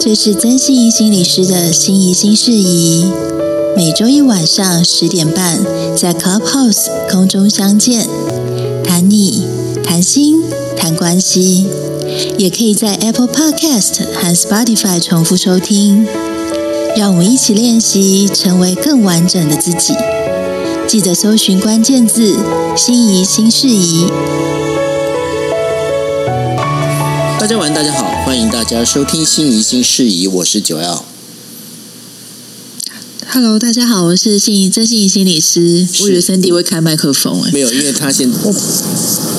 这是曾心怡心理师的心怡心事宜，每周一晚上十点半在 Clubhouse 空中相见，谈你谈心谈关系，也可以在 Apple Podcast 和 Spotify 重复收听。让我们一起练习成为更完整的自己。记得搜寻关键字“心怡心事宜”。大家晚安，大家好，欢迎大家收听“心怡心事宜”，我是九幺。Hello，大家好，我是心怡真心怡心理师。我以为 Cindy 会开麦克风，哎，没有，因为他现在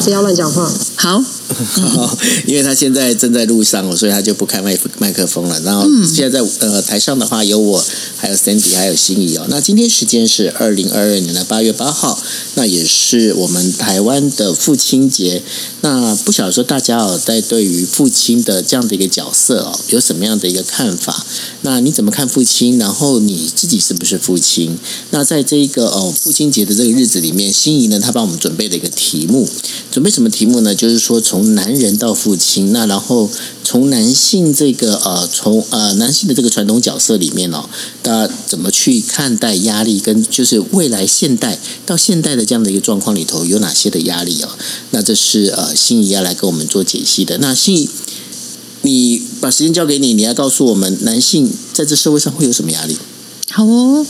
不要乱讲话。好。因为他现在正在路上，所以他就不开麦麦克风了。然后现在在呃台上的话，有我，还有 Sandy，还有心仪哦。那今天时间是二零二二年的八月八号，那也是我们台湾的父亲节。那不晓得说大家哦，在对于父亲的这样的一个角色哦，有什么样的一个看法？那你怎么看父亲？然后你自己是不是父亲？那在这一个哦父亲节的这个日子里面，心仪呢，他帮我们准备了一个题目，准备什么题目呢？就是说从男人到父亲，那然后从男性这个呃，从呃男性的这个传统角色里面哦，大家怎么去看待压力，跟就是未来现代到现代的这样的一个状况里头有哪些的压力哦？那这是呃心怡要来跟我们做解析的。那心怡，你把时间交给你，你要告诉我们男性在这社会上会有什么压力？好哦，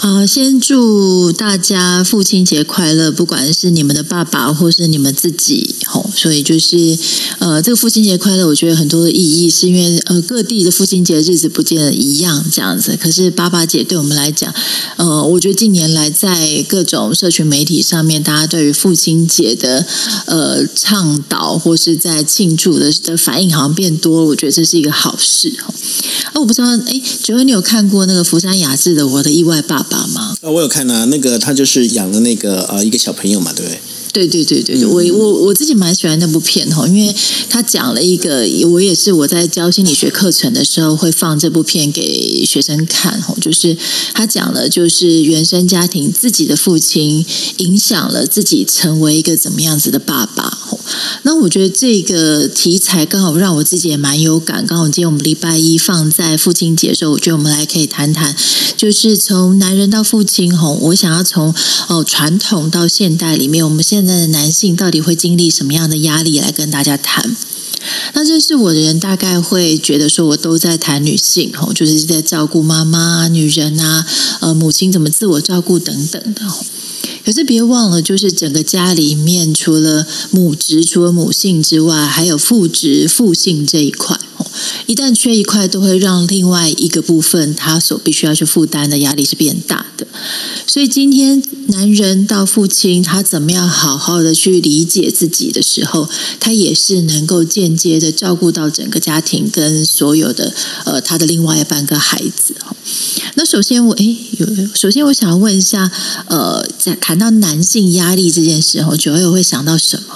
啊，先祝大家父亲节快乐！不管是你们的爸爸，或是你们自己，吼，所以就是，呃，这个父亲节快乐，我觉得很多的意义，是因为呃，各地的父亲节日子不见得一样，这样子。可是爸爸节对我们来讲，呃，我觉得近年来在各种社群媒体上面，大家对于父亲节的呃倡导，或是在庆祝的的反应，好像变多了。我觉得这是一个好事，吼。啊，我不知道，哎，九月你有看过那个福山雅治的《我的意外爸爸》吗？啊，我有看啊，那个他就是养了那个呃一个小朋友嘛，对不对？对对对对，我我我自己蛮喜欢那部片哈，因为他讲了一个，我也是我在教心理学课程的时候会放这部片给学生看哈，就是他讲了，就是原生家庭自己的父亲影响了自己成为一个怎么样子的爸爸。那我觉得这个题材刚好让我自己也蛮有感。刚好今天我们礼拜一放在父亲节的时候，我觉得我们来可以谈谈，就是从男人到父亲吼，我想要从哦传统到现代里面，我们现在现在的男性到底会经历什么样的压力？来跟大家谈。那认识我的人大概会觉得说，我都在谈女性，吼，就是在照顾妈妈、女人啊，呃，母亲怎么自我照顾等等的。可是别忘了，就是整个家里面，除了母职、除了母性之外，还有父职、父性这一块。一旦缺一块，都会让另外一个部分他所必须要去负担的压力是变大的。所以今天男人到父亲，他怎么样好好的去理解自己的时候，他也是能够间接的照顾到整个家庭跟所有的呃他的另外一半个孩子。那首先我诶有首先我想要问一下，呃，在谈到男性压力这件事，我九月会想到什么？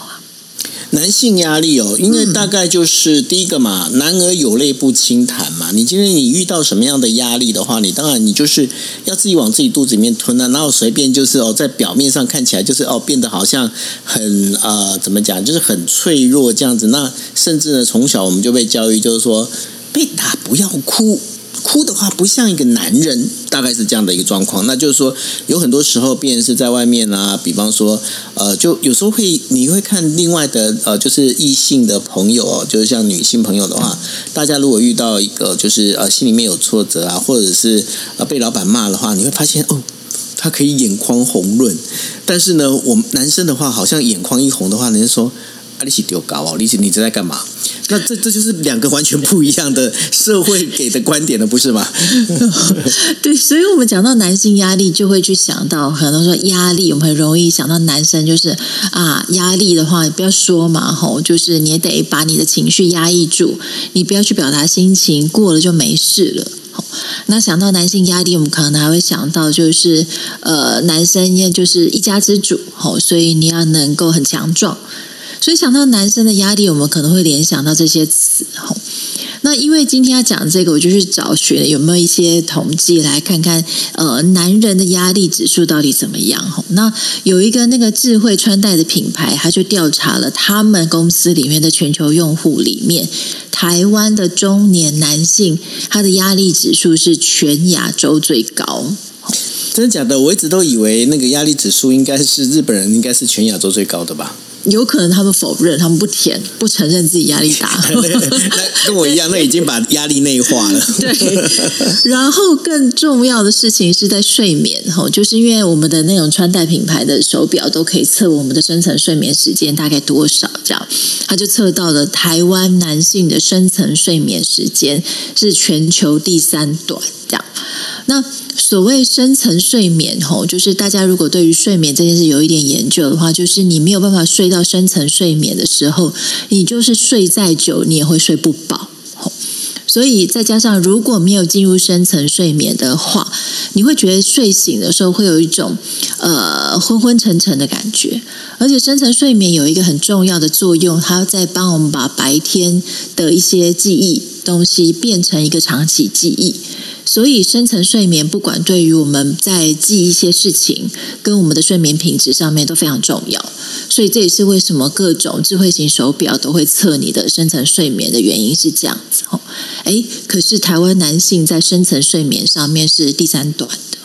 男性压力哦，因为大概就是第一个嘛，男儿有泪不轻弹嘛。你今天你遇到什么样的压力的话，你当然你就是要自己往自己肚子里面吞啊，然后随便就是哦，在表面上看起来就是哦，变得好像很呃，怎么讲，就是很脆弱这样子。那甚至呢，从小我们就被教育，就是说被打不要哭。哭的话不像一个男人，大概是这样的一个状况。那就是说，有很多时候，别人是在外面啊，比方说，呃，就有时候会你会看另外的呃，就是异性的朋友哦，就是像女性朋友的话，大家如果遇到一个就是呃心里面有挫折啊，或者是呃被老板骂的话，你会发现哦，他可以眼眶红润。但是呢，我们男生的话，好像眼眶一红的话，人家说啊，你是丢高哦，你是你在干嘛？那这这就是两个完全不一样的社会给的观点了，不是吗？对，所以我们讲到男性压力，就会去想到，可能说压力，我们很容易想到男生就是啊，压力的话，不要说嘛，吼，就是你也得把你的情绪压抑住，你不要去表达心情，过了就没事了。那想到男性压力，我们可能还会想到，就是呃，男生也就是一家之主，吼，所以你要能够很强壮。所以想到男生的压力，我们可能会联想到这些词。那因为今天要讲这个，我就去找寻有没有一些统计来看看，呃，男人的压力指数到底怎么样？那有一个那个智慧穿戴的品牌，他就调查了他们公司里面的全球用户里面，台湾的中年男性他的压力指数是全亚洲最高。真的假的？我一直都以为那个压力指数应该是日本人应该是全亚洲最高的吧。有可能他们否认，他们不填，不承认自己压力大。那跟我一样，那已经把压力内化了。对。然后更重要的事情是在睡眠，哈，就是因为我们的那种穿戴品牌的手表都可以测我们的深层睡眠时间大概多少，这样，他就测到了台湾男性的深层睡眠时间是全球第三短，这样。那所谓深层睡眠，吼，就是大家如果对于睡眠这件事有一点研究的话，就是你没有办法睡到深层睡眠的时候，你就是睡再久，你也会睡不饱。吼，所以再加上如果没有进入深层睡眠的话，你会觉得睡醒的时候会有一种呃昏昏沉沉的感觉。而且深层睡眠有一个很重要的作用，它在帮我们把白天的一些记忆东西变成一个长期记忆。所以深层睡眠不管对于我们在记一些事情，跟我们的睡眠品质上面都非常重要。所以这也是为什么各种智慧型手表都会测你的深层睡眠的原因是这样子。哦，诶，可是台湾男性在深层睡眠上面是第三短的。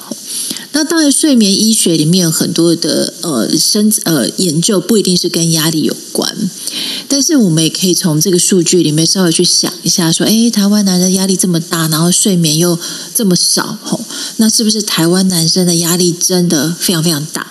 那当然，睡眠医学里面很多的呃深呃研究，不一定是跟压力有关。但是我们也可以从这个数据里面稍微去想一下，说，诶，台湾男人压力这么大，然后睡眠又这么少，吼，那是不是台湾男生的压力真的非常非常大？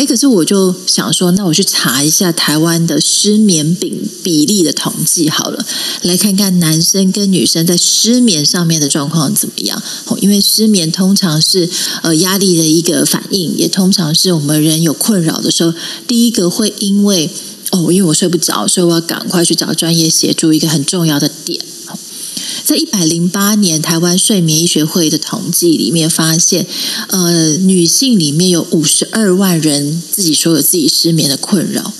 诶，可是我就想说，那我去查一下台湾的失眠比比例的统计好了，来看看男生跟女生在失眠上面的状况怎么样。因为失眠通常是呃压力的一个反应，也通常是我们人有困扰的时候，第一个会因为。哦，因为我睡不着，所以我要赶快去找专业协助。一个很重要的点，在一百零八年台湾睡眠医学会的统计里面发现，呃，女性里面有五十二万人自己说有自己失眠的困扰，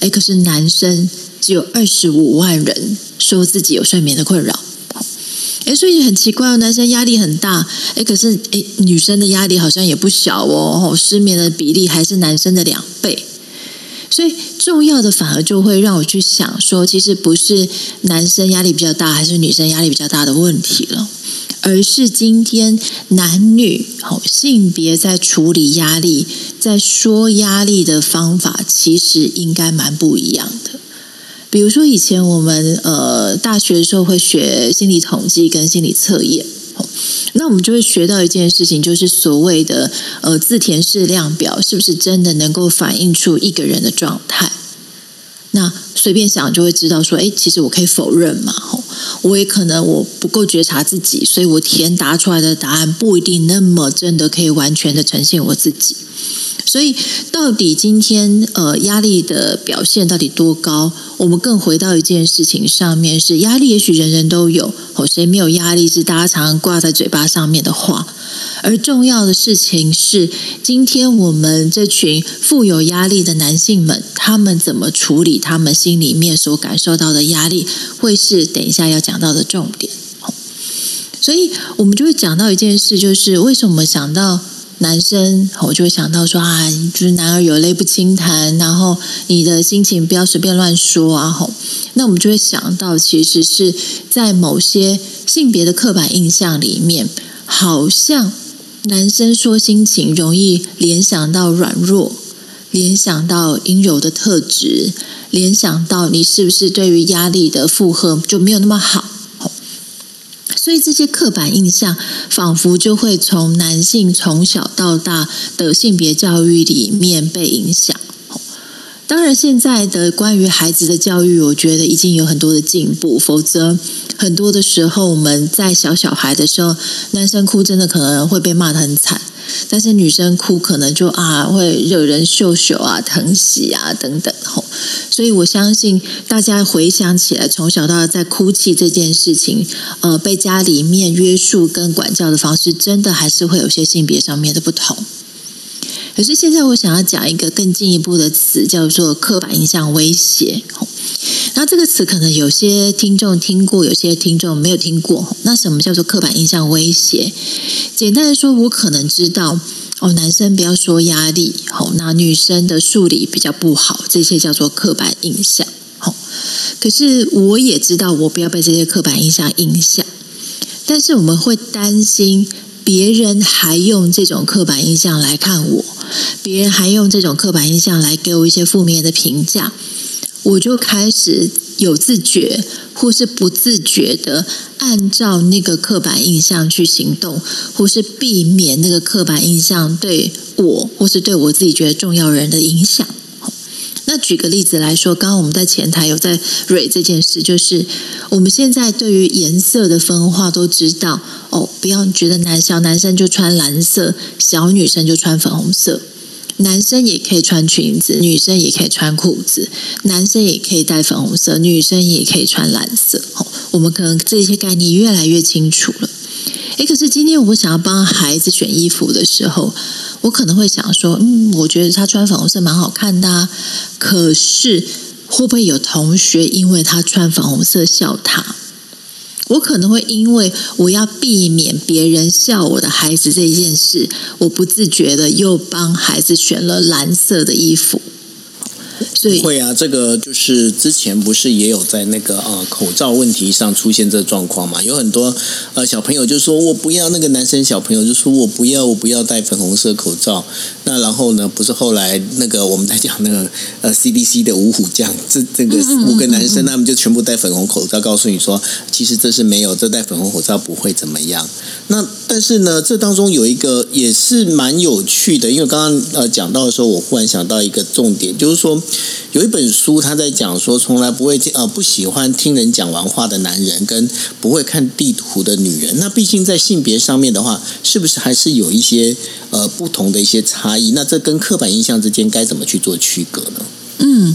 哎，可是男生只有二十五万人说自己有睡眠的困扰，哎，所以很奇怪哦，男生压力很大，哎，可是哎，女生的压力好像也不小哦，失眠的比例还是男生的两倍。所以重要的反而就会让我去想说，其实不是男生压力比较大还是女生压力比较大的问题了，而是今天男女好性别在处理压力、在说压力的方法，其实应该蛮不一样的。比如说以前我们呃大学的时候会学心理统计跟心理测验。那我们就会学到一件事情，就是所谓的呃自填式量表，是不是真的能够反映出一个人的状态？那随便想就会知道说，哎，其实我可以否认嘛，吼，我也可能我不够觉察自己，所以我填答出来的答案不一定那么真的可以完全的呈现我自己。所以，到底今天呃压力的表现到底多高？我们更回到一件事情上面，是压力，也许人人都有，哦，谁没有压力是大家常常挂在嘴巴上面的话。而重要的事情是，今天我们这群富有压力的男性们，他们怎么处理他们心心里面所感受到的压力，会是等一下要讲到的重点。所以我们就会讲到一件事，就是为什么想到。男生，我就会想到说啊，就是男儿有泪不轻弹，然后你的心情不要随便乱说啊，吼。那我们就会想到，其实是在某些性别的刻板印象里面，好像男生说心情容易联想到软弱，联想到阴柔的特质，联想到你是不是对于压力的负荷就没有那么好。所以这些刻板印象，仿佛就会从男性从小到大的性别教育里面被影响。当然，现在的关于孩子的教育，我觉得已经有很多的进步。否则，很多的时候我们在小小孩的时候，男生哭真的可能会被骂得很惨。但是女生哭可能就啊会惹人秀秀啊疼惜啊等等吼，所以我相信大家回想起来，从小到大在哭泣这件事情，呃，被家里面约束跟管教的方式，真的还是会有些性别上面的不同。可是现在我想要讲一个更进一步的词，叫做刻板印象威胁。那这个词可能有些听众听过，有些听众没有听过。那什么叫做刻板印象威胁？简单的说，我可能知道哦，男生不要说压力，哦，那女生的数理比较不好，这些叫做刻板印象。好，可是我也知道，我不要被这些刻板印象影响。但是我们会担心别人还用这种刻板印象来看我，别人还用这种刻板印象来给我一些负面的评价。我就开始有自觉或是不自觉的按照那个刻板印象去行动，或是避免那个刻板印象对我或是对我自己觉得重要人的影响。那举个例子来说，刚刚我们在前台有在蕊这件事，就是我们现在对于颜色的分化都知道哦，不要觉得男小男生就穿蓝色，小女生就穿粉红色。男生也可以穿裙子，女生也可以穿裤子，男生也可以戴粉红色，女生也可以穿蓝色。哦我们可能这些概念越来越清楚了。诶，可是今天我想要帮孩子选衣服的时候，我可能会想说，嗯，我觉得他穿粉红色蛮好看的啊。可是会不会有同学因为他穿粉红色笑他？我可能会因为我要避免别人笑我的孩子这件事，我不自觉的又帮孩子选了蓝色的衣服。所以会啊，这个就是之前不是也有在那个呃口罩问题上出现这状况嘛？有很多呃小朋友就说我不要，那个男生小朋友就说我不要，我不要戴粉红色口罩。那然后呢，不是后来那个我们在讲那个呃 CDC 的五虎将，这这个五个男生他们就全部戴粉红口罩，告诉你说其实这是没有，这戴粉红口罩不会怎么样。那但是呢，这当中有一个也是蛮有趣的，因为刚刚呃讲到的时候，我忽然想到一个重点，就是说。有一本书，他在讲说，从来不会听呃不喜欢听人讲完话的男人，跟不会看地图的女人。那毕竟在性别上面的话，是不是还是有一些呃不同的一些差异？那这跟刻板印象之间该怎么去做区隔呢？嗯，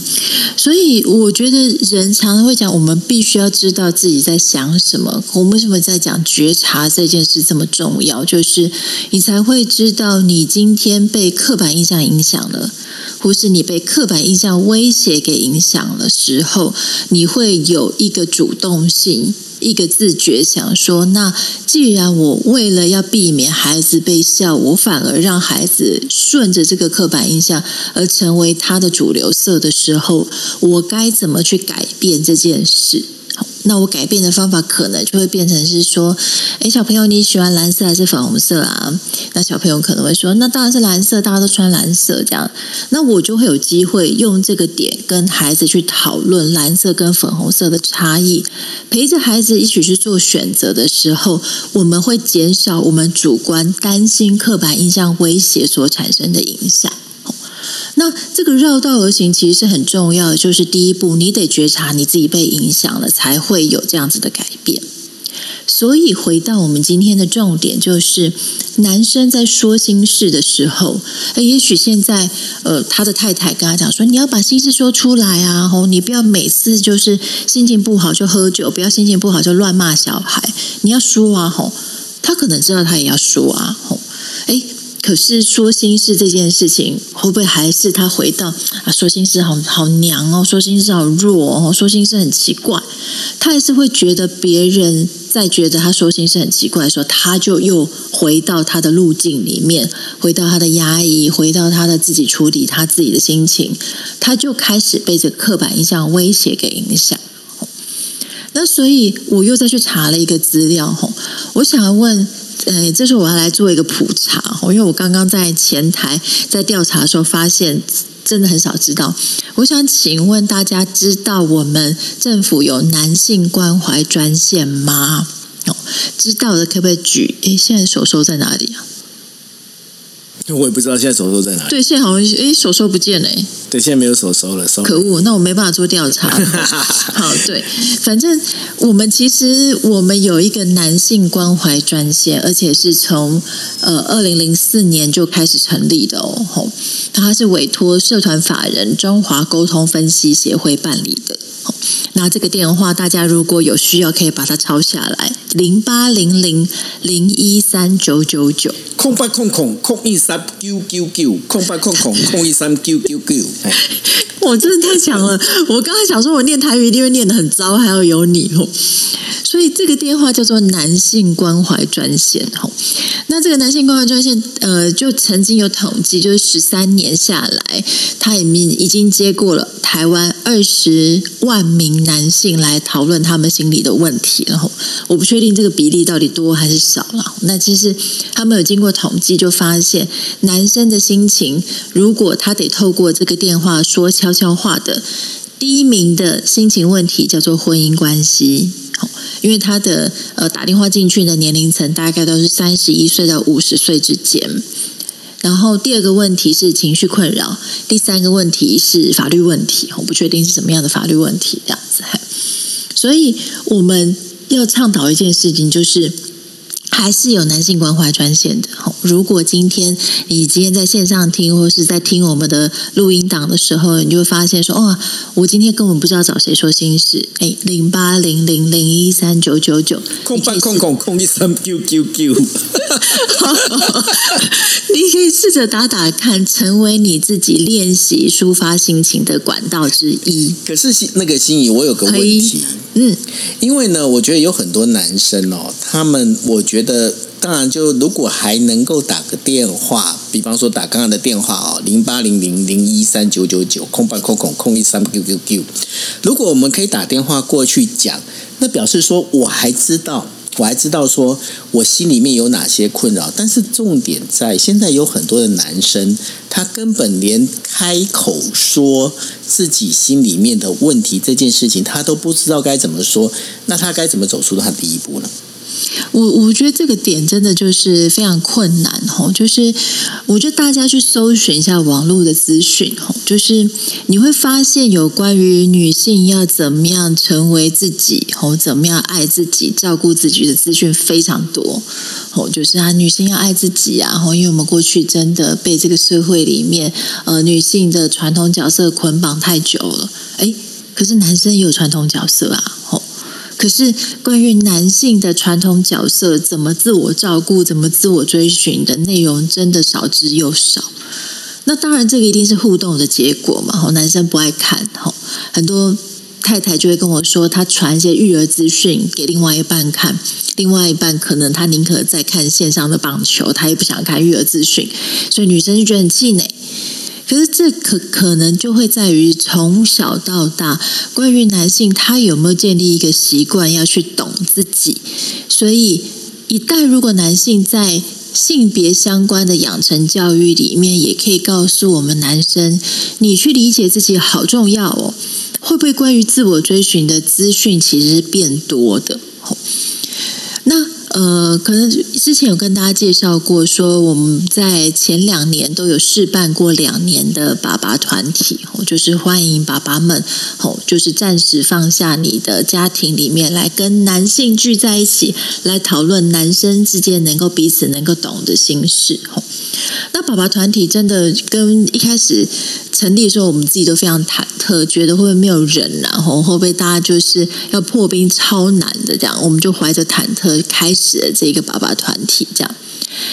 所以我觉得人常常会讲，我们必须要知道自己在想什么。我们为什么在讲觉察这件事这么重要？就是你才会知道，你今天被刻板印象影响了。或是你被刻板印象威胁给影响了时候，你会有一个主动性，一个自觉，想说：那既然我为了要避免孩子被笑，我反而让孩子顺着这个刻板印象而成为他的主流色的时候，我该怎么去改变这件事？那我改变的方法可能就会变成是说，诶，小朋友你喜欢蓝色还是粉红色啊？那小朋友可能会说，那当然是蓝色，大家都穿蓝色这样。那我就会有机会用这个点跟孩子去讨论蓝色跟粉红色的差异，陪着孩子一起去做选择的时候，我们会减少我们主观担心刻板印象威胁所产生的影响。那这个绕道而行其实是很重要的，就是第一步，你得觉察你自己被影响了，才会有这样子的改变。所以回到我们今天的重点，就是男生在说心事的时候，也许现在呃他的太太跟他讲说，你要把心事说出来啊，吼，你不要每次就是心情不好就喝酒，不要心情不好就乱骂小孩，你要说啊，吼，他可能知道他也要说啊，吼，诶。可是说心事这件事情，会不会还是他回到啊？说心事好好娘哦，说心事好弱哦，说心事很奇怪。他还是会觉得别人在觉得他说心事很奇怪的时候，他就又回到他的路径里面，回到他的压抑，回到他的自己处理他自己的心情，他就开始被这个刻板印象威胁给影响。那所以我又再去查了一个资料，吼，我想要问。呃，这时候我要来做一个普查，因为我刚刚在前台在调查的时候发现，真的很少知道。我想请问大家，知道我们政府有男性关怀专线吗？哦，知道的可不可以举？诶，现在手手在哪里啊？我也不知道现在手手在哪里。对，现在好像诶，手收不见了。对，现在没有手手了。收。可恶，那我没办法做调查。好，对，反正我们其实我们有一个男性关怀专线，而且是从呃二零零四年就开始成立的哦。吼它是委托社团法人中华沟通分析协会办理的。那这个电话大家如果有需要，可以把它抄下来：零八零零零一三九九九空八空空空一三九九九空八空空空一三九九九。我真的太强了！我刚才想说，我念台语一定会念的很糟，还要有你哦。所以这个电话叫做男性关怀专线吼。那这个男性关怀专线，呃，就曾经有统计，就是十三年下来，他已经已经接过了台湾二十万名男性来讨论他们心理的问题。然后我不确定这个比例到底多还是少了。那其实他们有经过统计，就发现男生的心情，如果他得透过这个电话说悄悄话的，第一名的心情问题叫做婚姻关系。因为他的呃打电话进去的年龄层大概都是三十一岁到五十岁之间，然后第二个问题是情绪困扰，第三个问题是法律问题，我不确定是什么样的法律问题这样子，所以我们要倡导一件事情就是。还是有男性关怀专线的。如果今天你今天在线上听，或是在听我们的录音档的时候，你就会发现说：“哦，我今天根本不知道找谁说心事。”哎，零八零零零一三九九九，空八空空空一三九九九。你可以试着打打看，成为你自己练习抒发心情的管道之一。可是那个心仪，我有个问题，嗯，因为呢，我觉得有很多男生哦，他们我觉得，的当然就如果还能够打个电话，比方说打刚刚的电话哦，零八零零零一三九九九空八空空空一三九九九，如果我们可以打电话过去讲，那表示说我还知道。我还知道说我心里面有哪些困扰，但是重点在现在有很多的男生，他根本连开口说自己心里面的问题这件事情，他都不知道该怎么说，那他该怎么走出他第一步呢？我我觉得这个点真的就是非常困难吼，就是我觉得大家去搜寻一下网络的资讯吼，就是你会发现有关于女性要怎么样成为自己吼，怎么样爱自己、照顾自己的资讯非常多吼，就是啊，女性要爱自己啊，因为我们过去真的被这个社会里面呃女性的传统角色捆绑太久了，哎，可是男生也有传统角色啊，吼。可是，关于男性的传统角色怎么自我照顾、怎么自我追寻的内容，真的少之又少。那当然，这个一定是互动的结果嘛。吼，男生不爱看，吼，很多太太就会跟我说，她传一些育儿资讯给另外一半看，另外一半可能他宁可在看线上的棒球，他也不想看育儿资讯，所以女生就觉得很气馁。可是这可可能就会在于从小到大，关于男性他有没有建立一个习惯要去懂自己，所以一旦如果男性在性别相关的养成教育里面，也可以告诉我们男生，你去理解自己好重要哦。会不会关于自我追寻的资讯其实是变多的？呃，可能之前有跟大家介绍过，说我们在前两年都有试办过两年的爸爸团体，就是欢迎爸爸们，哦，就是暂时放下你的家庭里面，来跟男性聚在一起，来讨论男生之间能够彼此能够懂的心事。那爸爸团体真的跟一开始成立的时候，我们自己都非常忐忑，觉得会不会没有人，然后会不会大家就是要破冰超难的这样，我们就怀着忐忑开始。了这个爸爸团体，这样，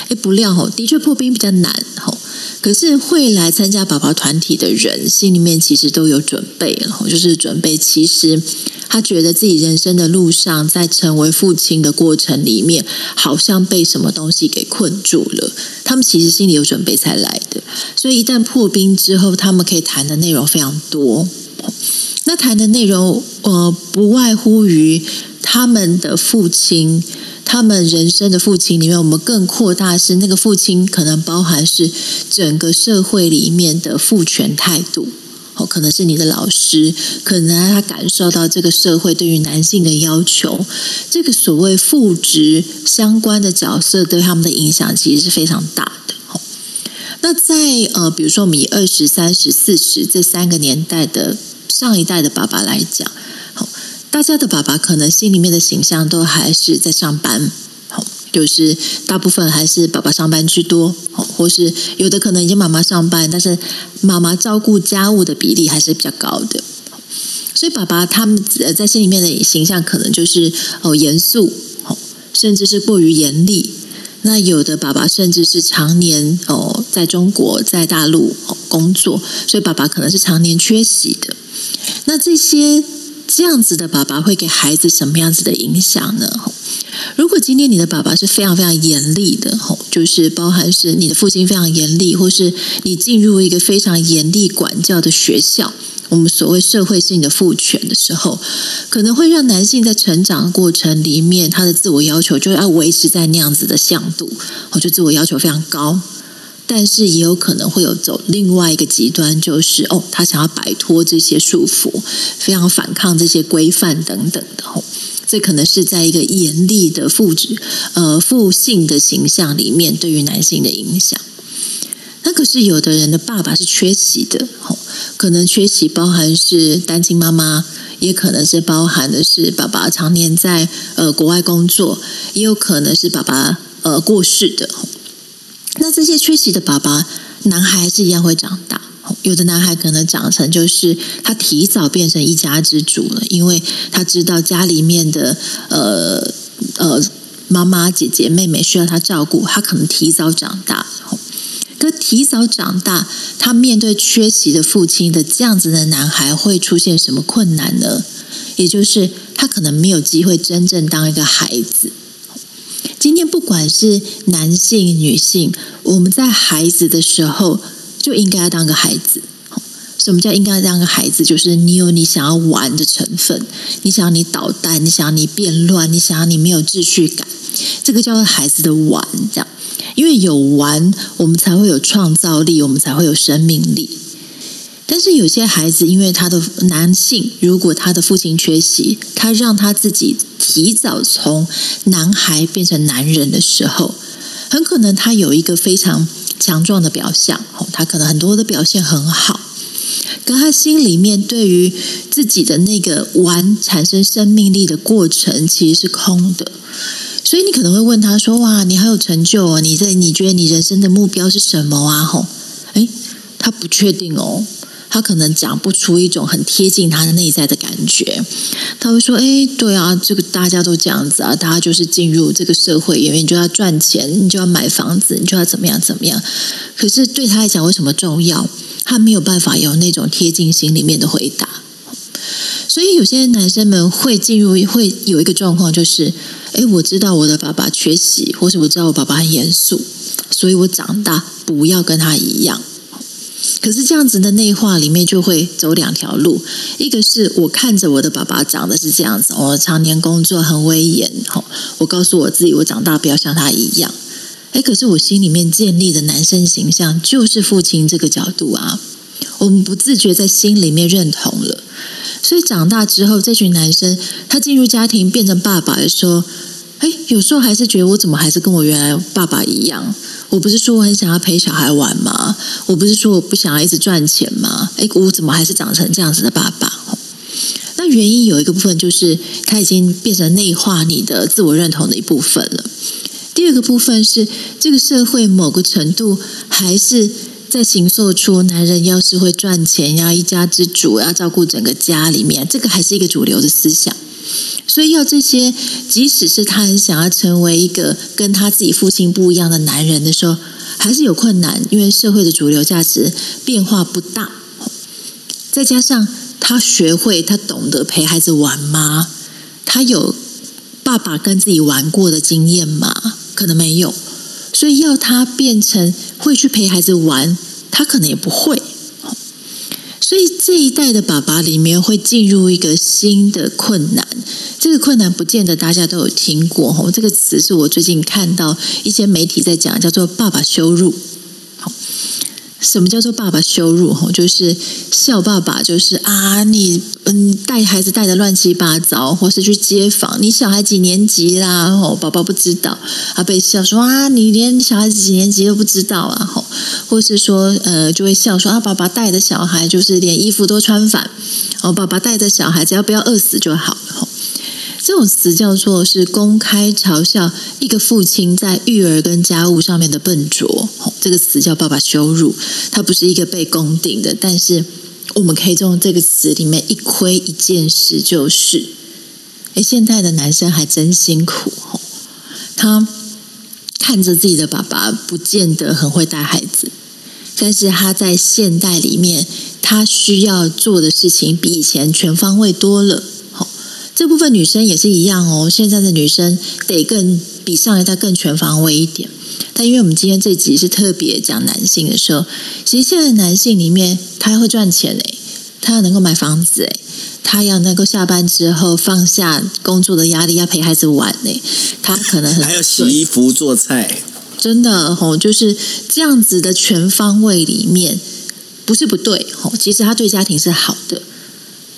哎，不料吼，的确破冰比较难吼。可是会来参加宝宝团体的人，心里面其实都有准备，就是准备。其实他觉得自己人生的路上，在成为父亲的过程里面，好像被什么东西给困住了。他们其实心里有准备才来的，所以一旦破冰之后，他们可以谈的内容非常多。那谈的内容，呃，不外乎于他们的父亲。他们人生的父亲里面，我们更扩大是那个父亲，可能包含是整个社会里面的父权态度。哦，可能是你的老师，可能他感受到这个社会对于男性的要求，这个所谓父职相关的角色对他们的影响，其实是非常大的。那在呃，比如说我们以二十三十四十这三个年代的上一代的爸爸来讲。大家的爸爸可能心里面的形象都还是在上班，就是大部分还是爸爸上班居多，或是有的可能已经妈妈上班，但是妈妈照顾家务的比例还是比较高的。所以爸爸他们在心里面的形象可能就是哦严肃，甚至是过于严厉。那有的爸爸甚至是常年哦在中国在大陆工作，所以爸爸可能是常年缺席的。那这些这样子的爸爸会给孩子什么样子的影响呢？如果今天你的爸爸是非常非常严厉的，吼，就是包含是你的父亲非常严厉，或是你进入一个非常严厉管教的学校，我们所谓社会性的父权的时候，可能会让男性在成长过程里面，他的自我要求就要维持在那样子的向度，我就自我要求非常高，但是也有可能会有走另外一个极端，就是哦，他想要摆脱这些束缚，非常反抗这些规范等等的，吼。这可能是在一个严厉的父职呃父性的形象里面，对于男性的影响。那可是有的人的爸爸是缺席的，可能缺席包含是单亲妈妈，也可能是包含的是爸爸常年在呃国外工作，也有可能是爸爸呃过世的。那这些缺席的爸爸，男孩是一样会长大。有的男孩可能长成就是他提早变成一家之主了，因为他知道家里面的呃呃妈妈、姐姐、妹妹需要他照顾，他可能提早长大。可提早长大，他面对缺席的父亲的这样子的男孩会出现什么困难呢？也就是他可能没有机会真正当一个孩子。今天不管是男性、女性，我们在孩子的时候。就应该要当个孩子。什么叫应该要当个孩子？就是你有你想要玩的成分，你想要你捣蛋，你想要你变乱，你想要你没有秩序感，这个叫做孩子的玩。这样，因为有玩，我们才会有创造力，我们才会有生命力。但是有些孩子，因为他的男性，如果他的父亲缺席，他让他自己提早从男孩变成男人的时候，很可能他有一个非常。强壮的表象，他可能很多的表现很好，可他心里面对于自己的那个玩产生生命力的过程其实是空的，所以你可能会问他说：“哇，你很有成就啊！你在你觉得你人生的目标是什么啊？”吼，诶，他不确定哦。他可能讲不出一种很贴近他的内在的感觉，他会说：“哎，对啊，这个大家都这样子啊，大家就是进入这个社会，因为你就要赚钱，你就要买房子，你就要怎么样怎么样。可是对他来讲，为什么重要？他没有办法有那种贴近心里面的回答。所以有些男生们会进入，会有一个状况，就是：哎，我知道我的爸爸缺席，或是我知道我爸爸很严肃，所以我长大不要跟他一样。”可是这样子的内化里面就会走两条路，一个是我看着我的爸爸长得是这样子，我常年工作很威严，吼我告诉我自己，我长大不要像他一样。诶，可是我心里面建立的男生形象就是父亲这个角度啊，我们不自觉在心里面认同了，所以长大之后，这群男生他进入家庭变成爸爸的时候，诶，有时候还是觉得我怎么还是跟我原来爸爸一样。我不是说我很想要陪小孩玩吗？我不是说我不想要一直赚钱吗？哎，我怎么还是长成这样子的爸爸？那原因有一个部分就是他已经变成内化你的自我认同的一部分了。第二个部分是这个社会某个程度还是在形塑出男人要是会赚钱，要一家之主，要照顾整个家里面，这个还是一个主流的思想。所以要这些，即使是他很想要成为一个跟他自己父亲不一样的男人的时候，还是有困难，因为社会的主流价值变化不大。再加上他学会，他懂得陪孩子玩吗？他有爸爸跟自己玩过的经验吗？可能没有。所以要他变成会去陪孩子玩，他可能也不会。所以这一代的爸爸里面会进入一个新的困难，这个困难不见得大家都有听过吼，这个词是我最近看到一些媒体在讲，叫做“爸爸羞辱”。好什么叫做爸爸羞辱？吼，就是笑爸爸，就是啊，你嗯带孩子带的乱七八糟，或是去街访，你小孩几年级啦？吼，宝宝不知道啊，被笑说啊，你连小孩子几年级都不知道啊？吼，或是说呃，就会笑说啊，爸爸带的小孩就是连衣服都穿反，哦，爸爸带的小孩只要不要饿死就好。这种词叫做是公开嘲笑一个父亲在育儿跟家务上面的笨拙，这个词叫“爸爸羞辱”。它不是一个被公定的，但是我们可以从这个词里面一窥一件事，就是，哎，现在的男生还真辛苦哦。他看着自己的爸爸，不见得很会带孩子，但是他在现代里面，他需要做的事情比以前全方位多了。好，这部分女生也是一样哦。现在的女生得更比上一代更全方位一点。但因为我们今天这集是特别讲男性的时候，其实现在的男性里面，他会赚钱诶，他要能够买房子诶，他要能够下班之后放下工作的压力，要陪孩子玩诶，他可能很还要洗衣服做菜，真的吼，就是这样子的全方位里面，不是不对吼，其实他对家庭是好的，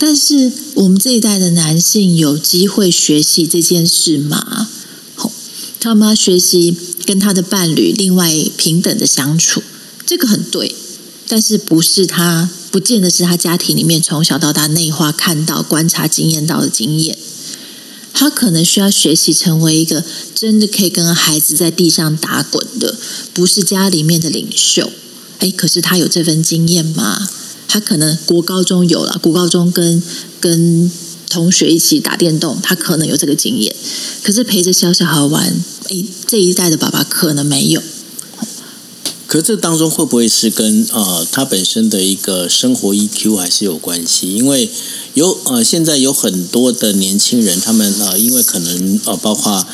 但是我们这一代的男性有机会学习这件事吗？吼，他们学习。跟他的伴侣另外平等的相处，这个很对，但是不是他不见得是他家庭里面从小到大内化看到、观察、经验到的经验。他可能需要学习成为一个真的可以跟孩子在地上打滚的，不是家里面的领袖。哎，可是他有这份经验吗？他可能国高中有了，国高中跟跟同学一起打电动，他可能有这个经验。可是陪着小小孩玩。诶，这一代的爸爸可能没有。可这当中会不会是跟呃他本身的一个生活 EQ 还是有关系？因为有呃现在有很多的年轻人，他们呃因为可能呃包括。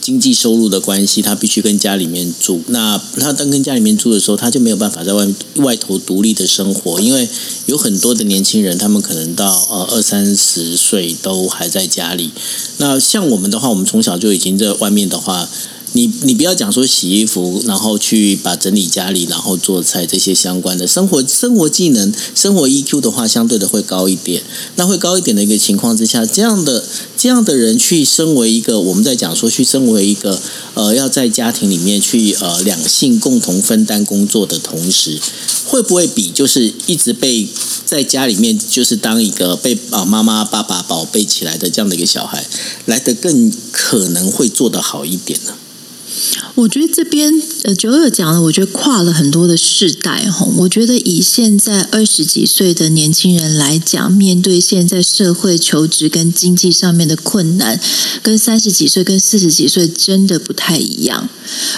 经济收入的关系，他必须跟家里面住。那他当跟家里面住的时候，他就没有办法在外外头独立的生活，因为有很多的年轻人，他们可能到呃二三十岁都还在家里。那像我们的话，我们从小就已经在外面的话。你你不要讲说洗衣服，然后去把整理家里，然后做菜这些相关的生活生活技能、生活 EQ 的话，相对的会高一点。那会高一点的一个情况之下，这样的这样的人去身为一个我们在讲说去身为一个呃要在家庭里面去呃两性共同分担工作的同时，会不会比就是一直被在家里面就是当一个被啊妈妈爸爸宝贝起来的这样的一个小孩来的更可能会做得好一点呢？我觉得这边呃，九二讲了，我觉得跨了很多的世代哈。我觉得以现在二十几岁的年轻人来讲，面对现在社会求职跟经济上面的困难，跟三十几岁跟四十几岁真的不太一样。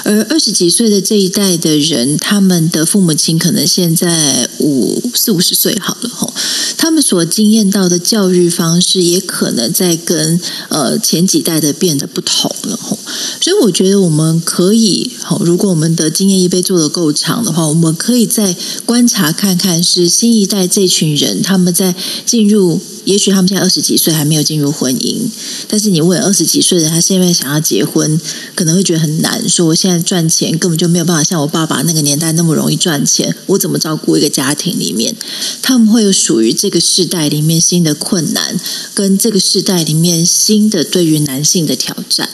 而二十几岁的这一代的人，他们的父母亲可能现在五四五十岁好了哈，他们所经验到的教育方式，也可能在跟呃前几代的变得不同了哈。所以我觉得我们我们可以，好，如果我们的经验一杯做得够长的话，我们可以再观察看看，是新一代这群人他们在进入，也许他们现在二十几岁还没有进入婚姻，但是你问二十几岁的，他现在想要结婚，可能会觉得很难，说我现在赚钱根本就没有办法像我爸爸那个年代那么容易赚钱，我怎么照顾一个家庭里面？他们会有属于这个世代里面新的困难，跟这个世代里面新的对于男性的挑战。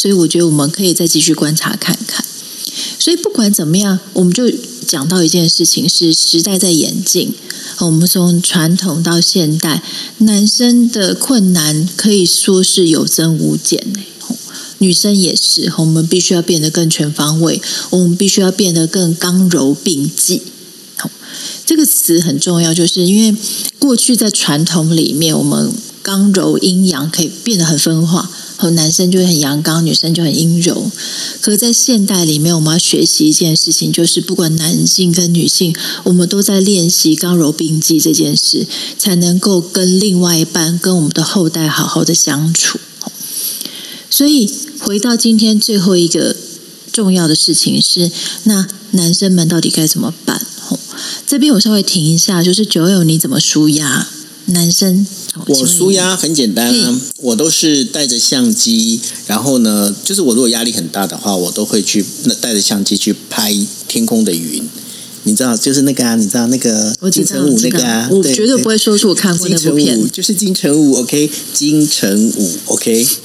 所以我觉得我们可以再继续观察看看。所以不管怎么样，我们就讲到一件事情：是时代在演进。我们从传统到现代，男生的困难可以说是有增无减。女生也是，我们必须要变得更全方位，我们必须要变得更刚柔并济。这个词很重要，就是因为过去在传统里面，我们刚柔阴阳可以变得很分化。和男生就会很阳刚，女生就很阴柔。可是在现代里面，我们要学习一件事情，就是不管男性跟女性，我们都在练习刚柔并济这件事，才能够跟另外一半、跟我们的后代好好的相处。所以回到今天最后一个重要的事情是，那男生们到底该怎么办？这边我稍微停一下，就是九友你怎么舒压？男生。我舒压很简单啊，我都是带着相机，然后呢，就是我如果压力很大的话，我都会去带着相机去拍天空的云。你知道，就是那个啊，你知道那个金城武那个啊，我绝对不会说出我看过那部片，就是金城武，OK，金城武，OK。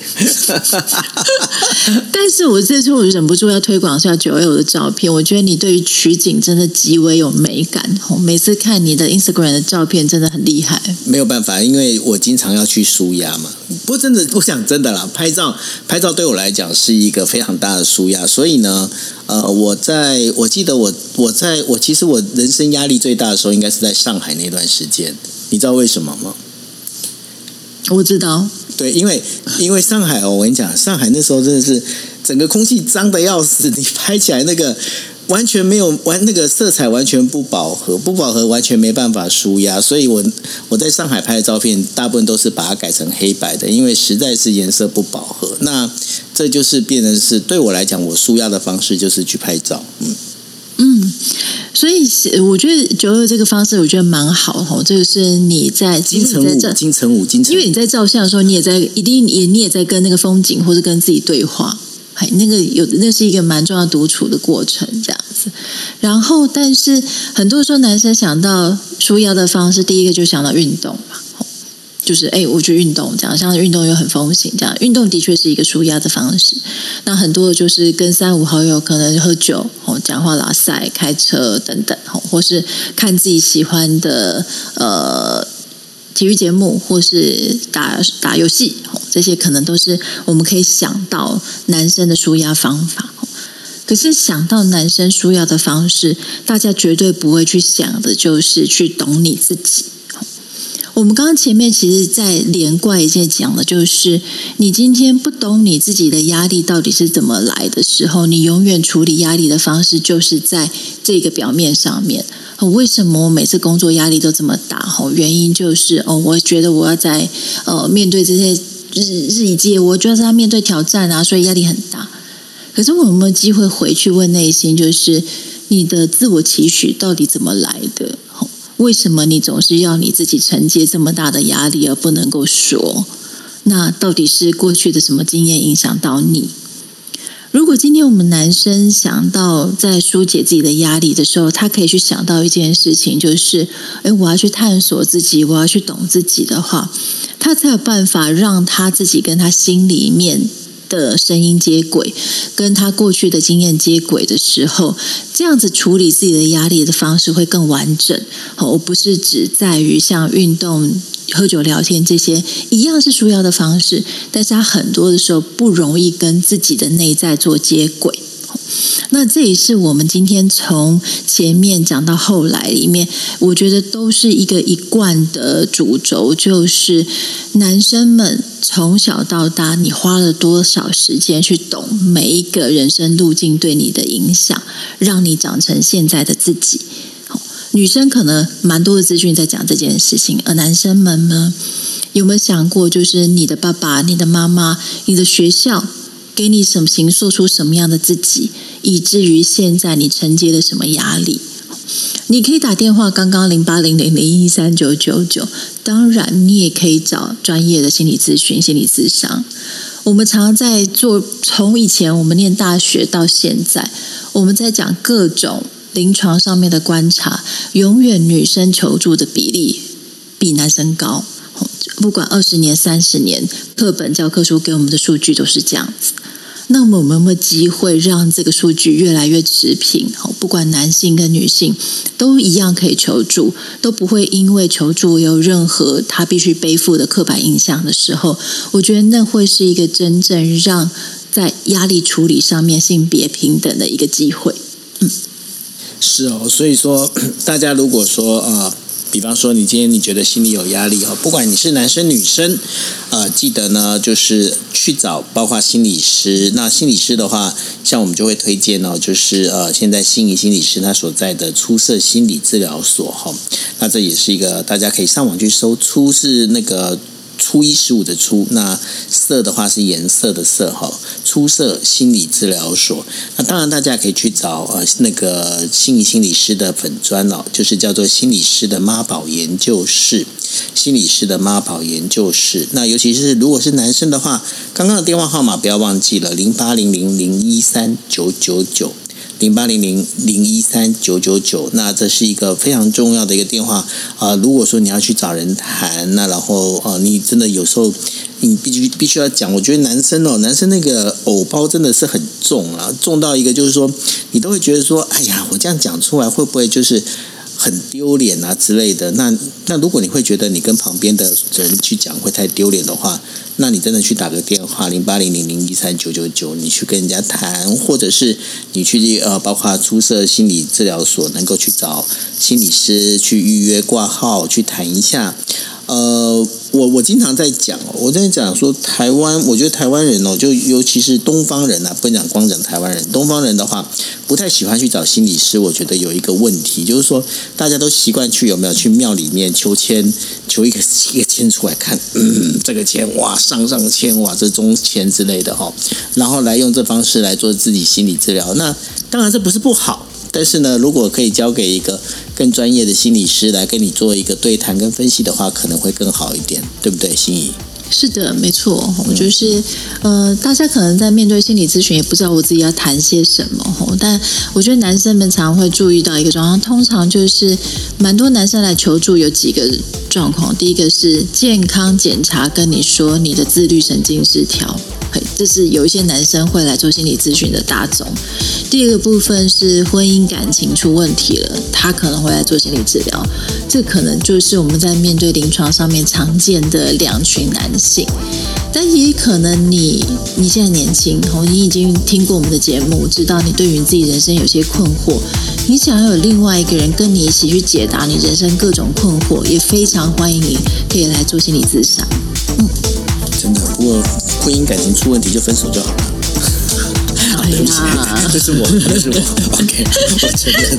但是我这次我忍不住要推广一下九友的照片，我觉得你对于取景真的极为有美感。每次看你的 Instagram 的照片真的很厉害。没有办法，因为我经常要去舒压嘛。不过真的，我想真的啦，拍照拍照对我来讲是一个非常大的舒压，所以呢。呃，我在我记得我我在我其其实我人生压力最大的时候，应该是在上海那段时间。你知道为什么吗？我知道，对，因为因为上海哦，我跟你讲，上海那时候真的是整个空气脏的要死，你拍起来那个。完全没有完，那个色彩完全不饱和，不饱和完全没办法舒压，所以我我在上海拍的照片大部分都是把它改成黑白的，因为实在是颜色不饱和。那这就是变成是对我来讲，我舒压的方式就是去拍照。嗯嗯，所以我觉得九二这个方式我觉得蛮好哈，就是你在金城武，金城武，金城武，因为你在照相的时候，你也在一定也你也在跟那个风景或者跟自己对话。哎，那个有那是一个蛮重要独处的过程，这样子。然后，但是很多时候男生想到舒压的方式，第一个就想到运动嘛，就是哎，我去运动，这样像运动又很风行，这样运动的确是一个舒压的方式。那很多的就是跟三五好友可能喝酒、哦讲话、拉塞、开车等等，或是看自己喜欢的呃。体育节目或是打打游戏，这些可能都是我们可以想到男生的舒压方法。可是想到男生舒压的方式，大家绝对不会去想的，就是去懂你自己。我们刚刚前面其实，在连贯一件讲的，就是你今天不懂你自己的压力到底是怎么来的时候，你永远处理压力的方式，就是在这个表面上面。为什么我每次工作压力都这么大？哈，原因就是哦，我觉得我要在呃面对这些日日以继夜，我就要在面对挑战啊，所以压力很大。可是我有没有机会回去问内心，就是你的自我期许到底怎么来的？为什么你总是要你自己承接这么大的压力而不能够说？那到底是过去的什么经验影响到你？如果今天我们男生想到在疏解自己的压力的时候，他可以去想到一件事情，就是，诶，我要去探索自己，我要去懂自己的话，他才有办法让他自己跟他心里面的声音接轨，跟他过去的经验接轨的时候，这样子处理自己的压力的方式会更完整。好，我不是只在于像运动。喝酒聊天这些一样是舒压的方式，但是他很多的时候不容易跟自己的内在做接轨。那这也是我们今天从前面讲到后来里面，我觉得都是一个一贯的主轴，就是男生们从小到大，你花了多少时间去懂每一个人生路径对你的影响，让你长成现在的自己。女生可能蛮多的资讯在讲这件事情，而男生们呢，有没有想过，就是你的爸爸、你的妈妈、你的学校给你什么形塑出什么样的自己，以至于现在你承接了什么压力？你可以打电话，刚刚零八零零零一三九九九，当然你也可以找专业的心理咨询、心理咨商。我们常常在做，从以前我们念大学到现在，我们在讲各种。临床上面的观察，永远女生求助的比例比男生高。不管二十年、三十年，课本教科书给我们的数据都是这样子。那么我们有没有机会让这个数据越来越持平？不管男性跟女性都一样可以求助，都不会因为求助有任何他必须背负的刻板印象的时候，我觉得那会是一个真正让在压力处理上面性别平等的一个机会。嗯。是哦，所以说 大家如果说、呃，比方说你今天你觉得心里有压力哦，不管你是男生女生，呃，记得呢就是去找包括心理师。那心理师的话，像我们就会推荐哦，就是呃，现在心仪心理师他所在的出色心理治疗所哈、哦。那这也是一个大家可以上网去搜，出是那个。初一十五的初，那色的话是颜色的色哈。初色心理治疗所，那当然大家可以去找呃那个心理心理师的粉专哦，就是叫做心理师的妈宝研究室，心理师的妈宝研究室。那尤其是如果是男生的话，刚刚的电话号码不要忘记了，零八零零零一三九九九。零八零零零一三九九九，那这是一个非常重要的一个电话啊、呃！如果说你要去找人谈，那然后啊、呃，你真的有时候你必须必须要讲。我觉得男生哦，男生那个偶包真的是很重啊，重到一个就是说，你都会觉得说，哎呀，我这样讲出来会不会就是很丢脸啊之类的。那那如果你会觉得你跟旁边的人去讲会太丢脸的话，那你真的去打个电话零八零零零一三九九九，你去跟人家谈，或者是你去呃，包括出色心理治疗所，能够去找心理师去预约挂号去谈一下。呃，我我经常在讲，我在讲说台湾，我觉得台湾人哦，就尤其是东方人啊，不能讲光讲台湾人，东方人的话不太喜欢去找心理师。我觉得有一个问题，就是说大家都习惯去有没有去庙里面求签，求一个一个签出来看，嗯，这个签哇上上签哇这中签之类的哈，然后来用这方式来做自己心理治疗。那当然这不是不好。但是呢，如果可以交给一个更专业的心理师来跟你做一个对谈跟分析的话，可能会更好一点，对不对，心怡？是的，没错。我就是，呃，大家可能在面对心理咨询，也不知道我自己要谈些什么。但我觉得男生们常会注意到一个状况，通常就是蛮多男生来求助，有几个状况。第一个是健康检查，跟你说你的自律神经失调。这是有一些男生会来做心理咨询的大宗。第二个部分是婚姻感情出问题了，他可能会来做心理治疗。这可能就是我们在面对临床上面常见的两群男性。但也可能你你现在年轻，你已经听过我们的节目，知道你对于自己人生有些困惑，你想要有另外一个人跟你一起去解答你人生各种困惑，也非常欢迎你可以来做心理咨询。嗯，真的，不过。婚姻感情出问题就分手就好了。对不起，这是我，这是我。OK，我承认。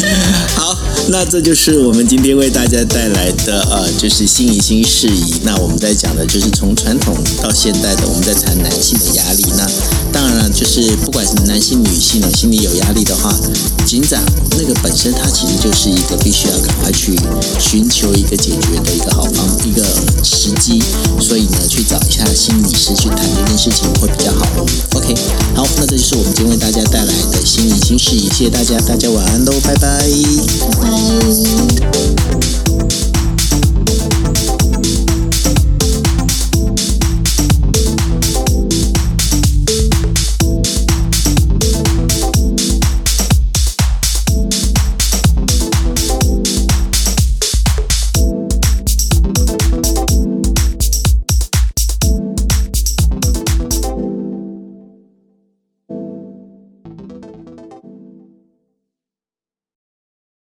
好，那这就是我们今天为大家带来的呃，就是心怡新事宜。那我们在讲的就是从传统到现代的，我们在谈男性的压力。那当然了，就是不管是男性、女性呢，心里有压力的话，警长那个本身它其实就是一个必须要赶快去寻求一个解决的一个好方一个时机。所以呢，去找一下心理师去谈这件事情会比较好。OK，好。那这就是我们今天为大家带来的心怡新事宜，谢谢大家，大家晚安喽，拜拜，拜拜。